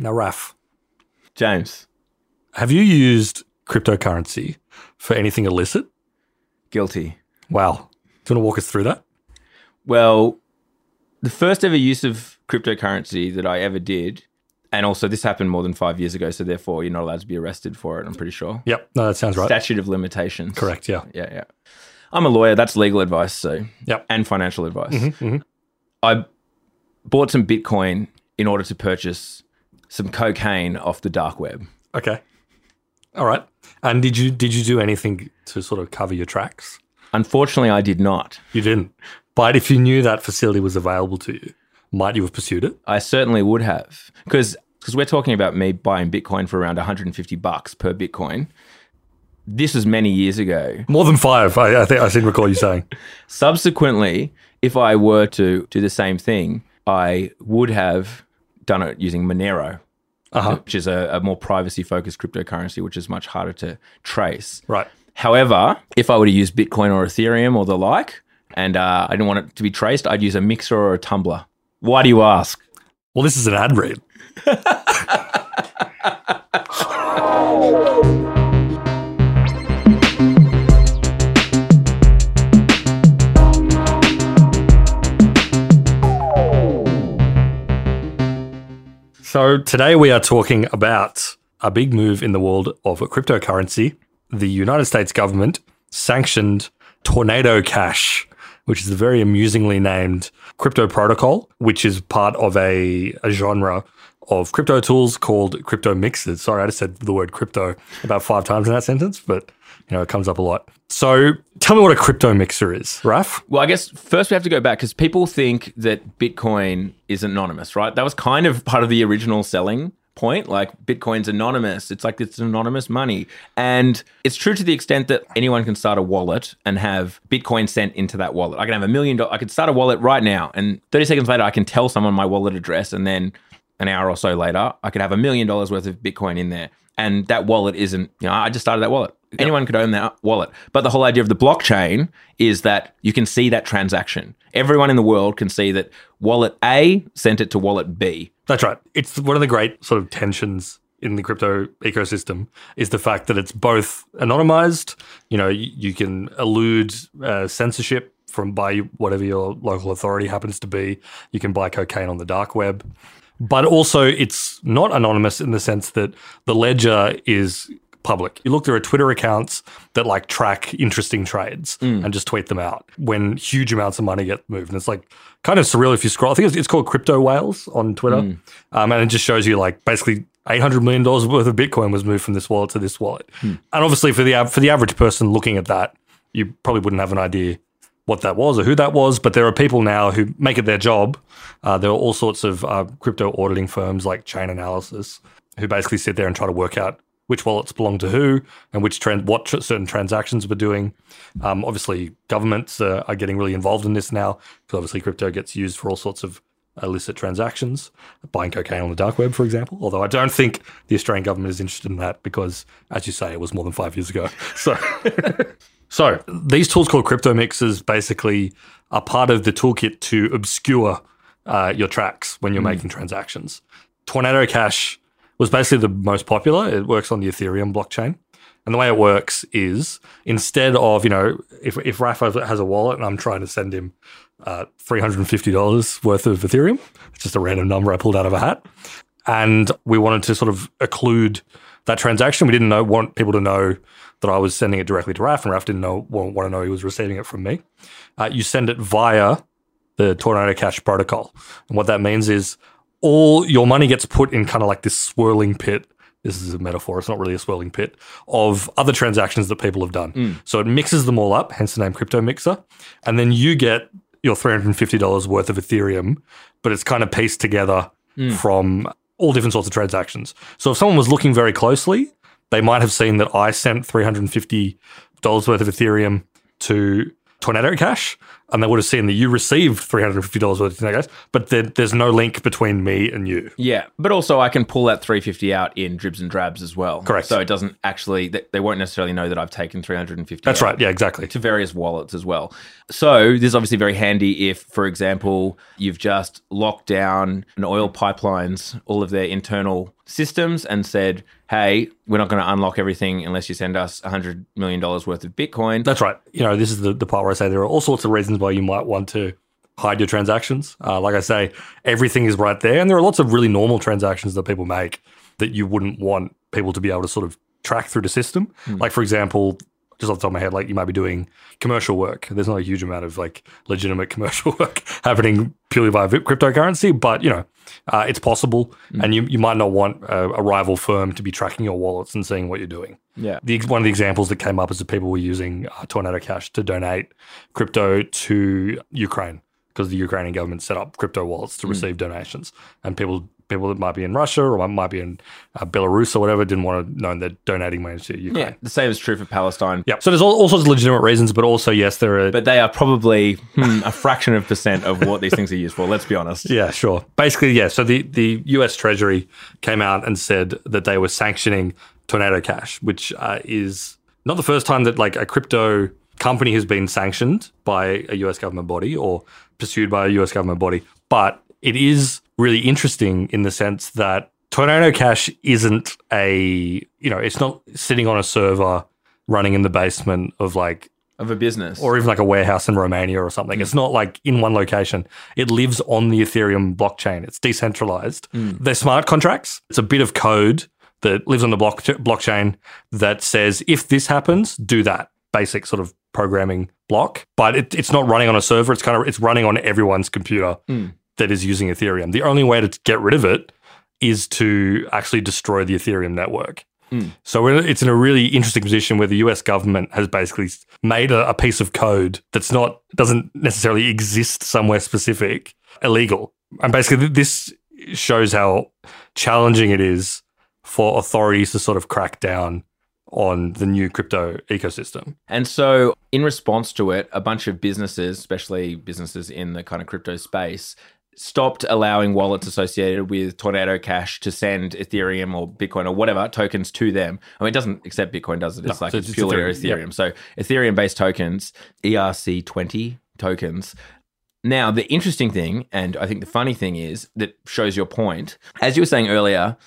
Now, Raf, James, have you used cryptocurrency for anything illicit? guilty. Wow. Do you want to walk us through that? Well, the first ever use of cryptocurrency that I ever did, and also this happened more than five years ago, so therefore you're not allowed to be arrested for it. I'm pretty sure. Yep. No, that sounds right. Statute of limitations. Correct. Yeah. Yeah, yeah. I'm a lawyer. That's legal advice. So Yep. and financial advice. mhm. I bought some Bitcoin in order to purchase some cocaine off the dark web. Okay. All right. And did you did you do anything to sort of cover your tracks? Unfortunately, I did not. You didn't. But if you knew that facility was available to you, might you have pursued it? I certainly would have because because we're talking about me buying Bitcoin for around 150 bucks per Bitcoin. This was many years ago. More than five. I, I think I seem to recall you saying. Subsequently, if I were to do the same thing, I would have done it using Monero, Uh-huh. which is a, a more privacy focused cryptocurrency, which is much harder to trace. Right. However, if I were to use Bitcoin or Ethereum or the like, and uh, I didn't want it to be traced, I'd use a mixer or a tumbler. Why do you ask? Well, this is an ad read. So today we are talking about a big move in the world of cryptocurrency. The United States government sanctioned Tornado Cash, which is a very amusingly named crypto protocol, which is part of a, a genre of crypto tools called crypto mixers. Sorry, I just said the word crypto about five times in that sentence, but you know it comes up a lot. So tell me what a crypto mixer is, Raf. Well, I guess first we have to go back because people think that Bitcoin is anonymous, right? That was kind of part of the original selling point. Like Bitcoin's anonymous. It's like it's anonymous money. And it's true to the extent that anyone can start a wallet and have Bitcoin sent into that wallet. I can have a million dollars. I could start a wallet right now. And 30 seconds later, I can tell someone my wallet address. And then an hour or so later, I could have a million dollars worth of Bitcoin in there. And that wallet isn't, you know, I just started that wallet. Anyone could own that wallet. But the whole idea of the blockchain is that you can see that transaction. Everyone in the world can see that wallet A sent it to wallet B. That's right. It's one of the great sort of tensions in the crypto ecosystem is the fact that it's both anonymized. You know, you, you can elude uh, censorship from by whatever your local authority happens to be. You can buy cocaine on the dark web, but also it's not anonymous in the sense that the ledger is public. You look, there are Twitter accounts that like track interesting trades hmm. and just tweet them out when huge amounts of money get moved. And it's like kind of surreal if you scroll. I think it's, it's called Crypto Whales on Twitter. Hmm. Um, and it just shows you like basically $800 million worth of Bitcoin was moved from this wallet to this wallet. Hmm. And obviously for the, for the average person looking at that, you probably wouldn't have an idea what that was or who that was, but there are people now who make it their job. Uh, there are all sorts of uh, crypto auditing firms like Chainalysis who basically sit there and try to work out which wallets belong to who and which trend, what tr- certain transactions were doing. Um, obviously, governments uh, are getting really involved in this now because obviously crypto gets used for all sorts of illicit transactions, buying cocaine on the dark web, for example. Although I don't think the Australian government is interested in that because, as you say, it was more than five years ago. So. So these tools called crypto mixers basically are part of the toolkit to obscure uh, your tracks when you're making transactions. Tornado Cash was basically the most popular. It works on the Ethereum blockchain. And the way it works is instead of, you know, if, if Rafa has a wallet and I'm trying to send him uh, $350 worth of Ethereum, it's just a random number I pulled out of a hat. And we wanted to sort of occlude that transaction. We didn't know want people to know that I was sending it directly to Raf, and Raf didn't know want, want to know he was receiving it from me. Uh, you send it via the Tornado Cash protocol, and what that means is all your money gets put in kind of like this swirling pit. This is a metaphor; it's not really a swirling pit of other transactions that people have done. So it mixes them all up, hence the name Crypto Mixer, and then you get your three hundred and fifty dollars worth of Ethereum, but it's kind of pieced together from all different sorts of transactions. So if someone was looking very closely, they might have seen that I sent $350 worth of Ethereum to Tornado Cash. And they would have seen that you received three hundred and fifty dollars worth of Tornado Cash, but there, there's no link between me and you. Yeah, but also I can pull that 350 out in dribs and drabs as well. Correct. So it doesn't actually they, they won't necessarily know that I've taken 350. That's out. right. Yeah, exactly. to various wallets as well. So this is obviously very handy if, for example, you've just locked down an oil pipelines, all of their internal systems, and said, "Hey, we're not going to unlock everything unless you send us hundred million dollars worth of Bitcoin." That's right. You know, this is the, the part where I say there are all sorts of reasons why you might want to hide your transactions. Uh, like I say, everything is right there. And there are lots of really normal transactions that people make that you wouldn't want people to be able to sort of track through the system. Like, for example, just off the top of my head, like you might be doing commercial work. There's not a huge amount of like legitimate commercial work happening purely via cryptocurrency, but you know, uh, it's possible. And you, you might not want a, a rival firm to be tracking your wallets and seeing what you're doing. yeah. The, one of the examples that came up is that people were using uh, Tornado Cash to donate crypto to Ukraine because the Ukrainian government set up crypto wallets to receive donations, and people people that might be in Russia or might be in uh, Belarus or whatever didn't want to know they're donating money to Ukraine. Yeah, the same is true for Palestine. Yeah. So there's all, all sorts of legitimate reasons, but also yes, there are. But they are probably hmm, a fraction of percent of what these things are used for. Let's be honest. Yeah, sure. Basically, yeah. So the, the US Treasury came out and said that they were sanctioning Tornado Cash, which uh, is not the first time that like a crypto company has been sanctioned by a US government body or pursued by a US government body. But it is really interesting in the sense that Tornado Cash isn't a, you know, it's not sitting on a server running in the basement of like Of a business. or even like a warehouse in Romania or something. Mm. It's not like in one location. It lives on the Ethereum blockchain. It's decentralized. Mm. They're smart contracts. It's a bit of code that lives on the block- blockchain that says if this happens, do that. Basic sort of programming block, but it, it's not running on a server. It's kind of it's running on everyone's computer mm. That is using Ethereum. The only way to get rid of it is to actually destroy the Ethereum network. Hmm. So it's in a really interesting position where the US government has basically made a, a piece of code that's not doesn't necessarily exist somewhere specific illegal, and basically this shows how challenging it is for authorities to sort of crack down on the new crypto ecosystem. And so, in response to it, a bunch of businesses, especially businesses in the kind of crypto space, stopped allowing wallets associated with Tornado Cash to send Ethereum or Bitcoin or whatever tokens to them. I mean, it doesn't accept Bitcoin, does it? It's No, like so it's, it's purely Ethereum, Ethereum. So, Ethereum based tokens, ERC20 tokens. Now, the interesting thing, and I think the funny thing is that shows your point, as you were saying earlier,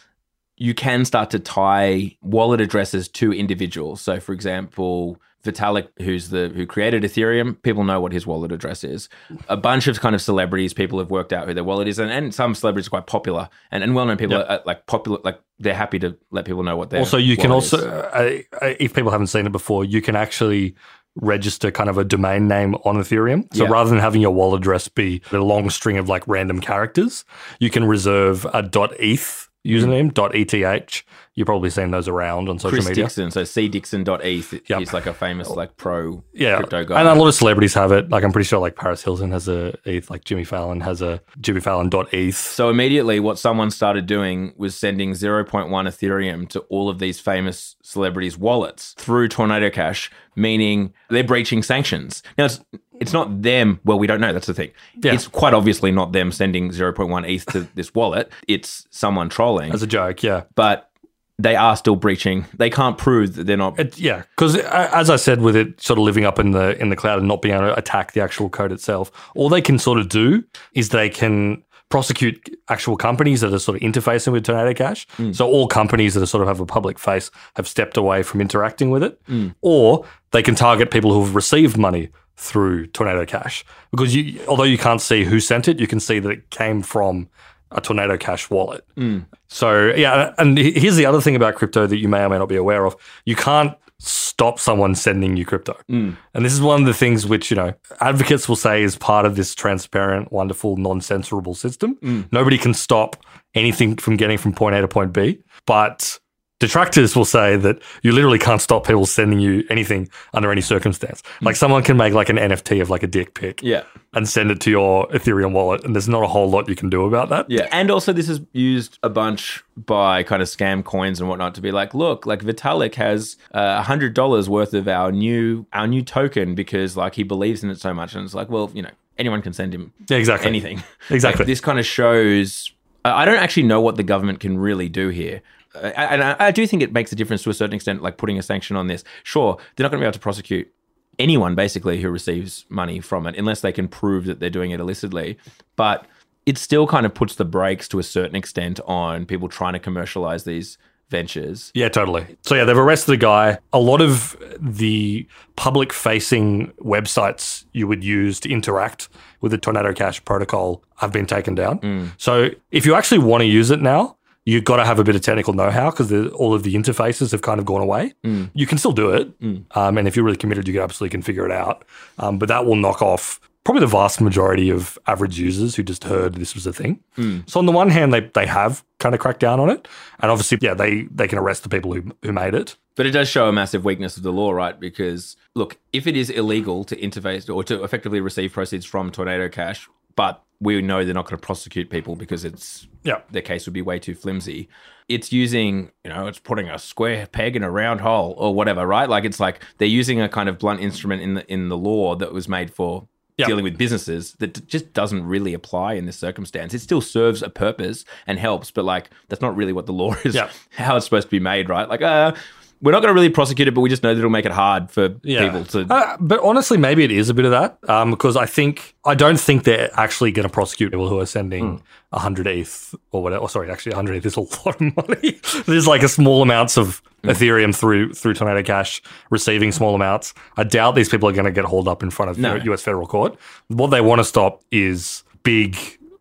you can start to tie wallet addresses to individuals. So, for example, Vitalik, who's the who created Ethereum, people know what his wallet address is. A bunch of kind of celebrities, people have worked out who their wallet is, and, and some celebrities are quite popular and, and well-known people Yep. are, are, like popular, like they're happy to let people know what their Also, you can also, uh, uh, if people haven't seen it before, you can actually register kind of a domain name on Ethereum. So Yeah. rather than having your wallet address be a long string of like random characters, you can reserve a .eth Hmm. username, .eth. You've probably seen those around on social Chris media. Dixon, so cdixon.eth. Yep. He's like a famous oh. like pro Yeah, crypto guy. and a lot of celebrities have it. Like I'm pretty sure, like Paris Hilton has a ETH, like Jimmy Fallon has a Jimmy Fallon .eth. So immediately, what someone started doing was sending 0.1 Ethereum to all of these famous celebrities' wallets through Tornado Cash, meaning they're breaching sanctions. Now, it's it's not them. Well, we don't know. That's the thing. Yeah. It's quite obviously not them sending 0.1 ETH to this wallet. It's someone trolling, As a joke, yeah. but they are still breaching. They can't prove that they're not. It, yeah, because uh, as I said, with it sort of living up in the in the cloud and not being able to attack the actual code itself, all they can sort of do is they can prosecute actual companies that are sort of interfacing with Tornado Cash. Hmm. So all companies that are sort of have a public face have stepped away from interacting with it, hmm. or they can target people who have received money through Tornado Cash because you, although you can't see who sent it, you can see that it came from a Tornado Cash wallet. Hmm. So yeah, and here's the other thing about crypto that you may or may not be aware of: you can't stop someone sending you crypto. Hmm. And this is one of the things which you know advocates will say is part of this transparent, wonderful, non-censorable system. Hmm. Nobody can stop anything from getting from point A to point B, but detractors will say that you literally can't stop people sending you anything under any circumstance. Hmm. Like someone can make like an NFT of like a dick pic Yeah. and send it to your Ethereum wallet, and there's not a whole lot you can do about that. Yeah, and also this is used a bunch by kind of scam coins and whatnot to be like, look, like Vitalik has uh, a hundred dollars worth of our new our new token because like he believes in it so much, and it's like, well, you know, anyone can send him Yeah, exactly. anything. Exactly. Like, this kind of shows. I don't actually know what the government can really do here. And I do think it makes a difference to a certain extent, like putting a sanction on this. Sure, they're not going to be able to prosecute anyone basically who receives money from it unless they can prove that they're doing it illicitly. But it still kind of puts the brakes to a certain extent on people trying to commercialize these ventures. Yeah, totally. So yeah, they've arrested a guy. A lot of the public facing websites you would use to interact with the Tornado Cash protocol have been taken down. So if you actually want to use it now, you've got to have a bit of technical know-how because all of the interfaces have kind of gone away. You can still do it, um, and if you're really committed, you can absolutely configure it out. Um, but that will knock off probably the vast majority of average users who just heard this was a thing. Hmm. So on the one hand, they they have kind of cracked down on it, and obviously, yeah, they they can arrest the people who who made it. But it does show a massive weakness of the law, right? Because look, if it is illegal to interface or to effectively receive proceeds from Tornado Cash, but we know they're not going to prosecute people because it's Yeah. their case would be way too flimsy. It's using, you know, it's putting a square peg in a round hole or whatever, right? Like it's like they're using a kind of blunt instrument in the in the law that was made for Yeah. dealing with businesses that just doesn't really apply in this circumstance. It still serves a purpose and helps, but like that's not really what the law is. Yeah. How it's supposed to be made, right? Like, uh, we're not going to really prosecute it, but we just know that it'll make it hard for Yeah. people to. Uh, but honestly, maybe it is a bit of that um, because I think I don't think they're actually going to prosecute people who are sending a hundred ETH or whatever. Oh, sorry, actually, hundred ETH is a lot of money. There's like a small amounts of Mm-hmm. Ethereum through through Tornado Cash receiving small amounts. I doubt these people are going to get hauled up in front of No. U- U.S. federal court. What they want to stop is big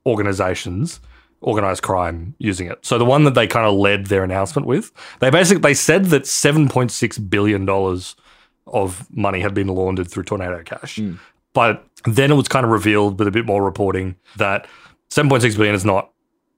organizations. Organized crime using it. So the one that they kind of led their announcement with, they basically they said that seven point six billion dollars of money had been laundered through Tornado Cash. Mm. But then it was kind of revealed with a bit more reporting that 7.6 billion is not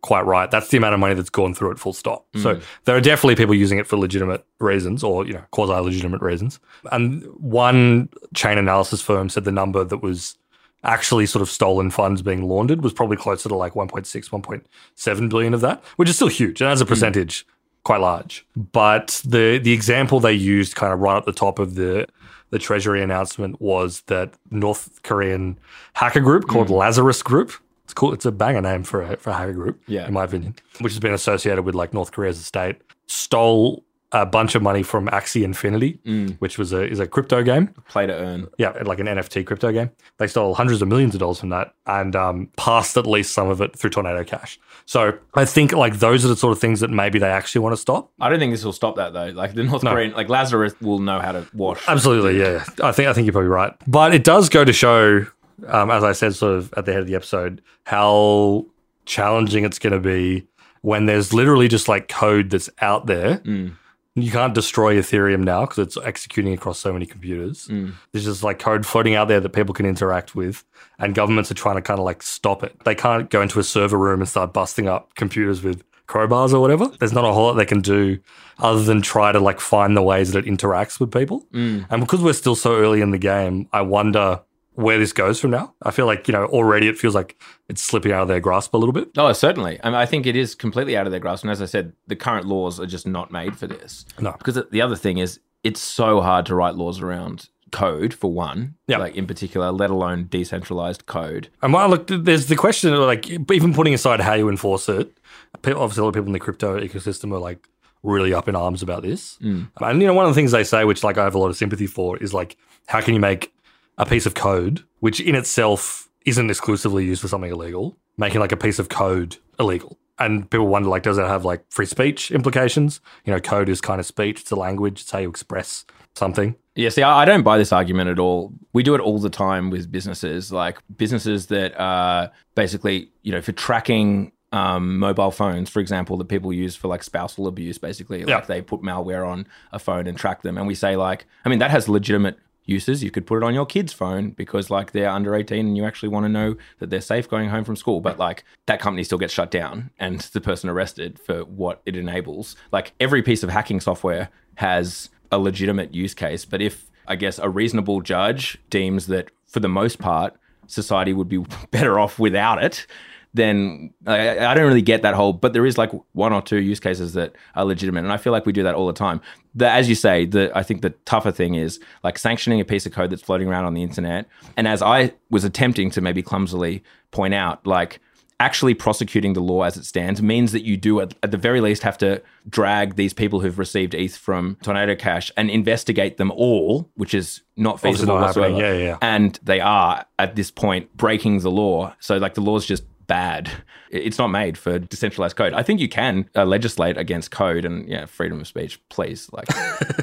quite right. That's the amount of money that's gone through it full stop. So mm. there are definitely people using it for legitimate reasons or, you know, quasi legitimate reasons. And one chain analysis firm said the number that was actually sort of stolen funds being laundered was probably closer to like 1.6, 1.7 billion of that, which is still huge. And as a mm. percentage, quite large. But the the example they used kind of right at the top of the the Treasury announcement was that North Korean hacker group called mm. Lazarus Group. It's cool. It's a banger name for a, for a hacker group, Yeah. in my opinion, which has been associated with like North Korea as a state. Stole a bunch of money from Axie Infinity, which was a is a crypto game. play to earn. Yeah, like an NFT crypto game. They stole hundreds of millions of dollars from that and um, passed at least some of it through Tornado Cash. So I think like those are the sort of things that maybe they actually want to stop. I don't think this will stop that though. Like the North Korean, like Lazarus will know how to wash. Absolutely, yeah. yeah. I think I think you're probably right. But it does go to show, um, as I said, sort of at the head of the episode, how challenging it's going to be when there's literally just like code that's out there. Mm. You can't destroy Ethereum now because it's executing across so many computers. Mm. There's just like code floating out there that people can interact with, and governments are trying to kind of like stop it. They can't go into a server room and start busting up computers with crowbars or whatever. There's not a whole lot they can do other than try to like find the ways that it interacts with people. Mm. And because we're still so early in the game, I wonder where this goes from now. I feel like, you know, already it feels like it's slipping out of their grasp a little bit. Oh, certainly. I, mean, I think it is completely out of their grasp. And as I said, the current laws are just not made for this. No. Because the other thing is, it's so hard to write laws around code, for one, Yeah. like in particular, let alone decentralized code. And while look, there's the question of like even putting aside how you enforce it. Obviously, a lot of people in the crypto ecosystem are like really up in arms about this. Mm. And you know, one of the things they say, which like I have a lot of sympathy for, is like how can you make a piece of code which in itself isn't exclusively used for something illegal, making like a piece of code illegal. And people wonder, like, does it have like free speech implications? You know, code is kind of speech; it's a language; it's how you express something. Yeah, see, I don't buy this argument at all. We do it all the time with businesses, like businesses that are basically, you know, for tracking um, mobile phones, for example, that people use for like spousal abuse, basically. Yeah. Like they put malware on a phone and track them. And we say, like, I mean, that has legitimate uses. You could put it on your kid's phone because like they're under 18 and you actually want to know that they're safe going home from school. But like that company still gets shut down and the person arrested for what it enables. Like every piece of hacking software has a legitimate use case. But if I guess a reasonable judge deems that for the most part, society would be better off without it, then I, I, don't really get that whole. But there is like one or two use cases that are legitimate, and I feel like we do that all the time. The, as you say, the I think the tougher thing is like sanctioning a piece of code that's floating around on the internet. And as I was attempting to maybe clumsily point out, like actually prosecuting the law as it stands means that you do at, at, the very least have to drag these people who've received ETH from Tornado Cash and investigate them all, which is not feasible not whatsoever. Yeah, yeah. And they are at this point breaking the law. So like the law's just bad. It's not made for decentralized code. I think you can uh, legislate against code and yeah, freedom of speech, please. Like,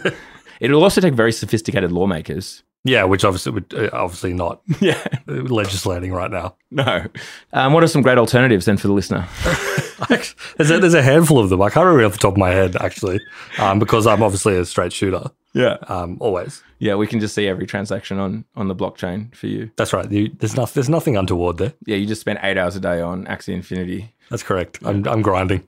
it'll also take very sophisticated lawmakers. Yeah, which obviously would uh, obviously not yeah legislating right now. No. Um, what are some great alternatives then for the listener? there's, a, there's a handful of them. I can't remember off the top of my head actually, um, because I'm obviously a straight shooter. Yeah. Um, always. Yeah, we can just see every transaction on on the blockchain for you. That's right. You, there's not, there's nothing untoward there. Yeah, you just spend eight hours a day on Axie Infinity. That's correct. I'm I'm grinding.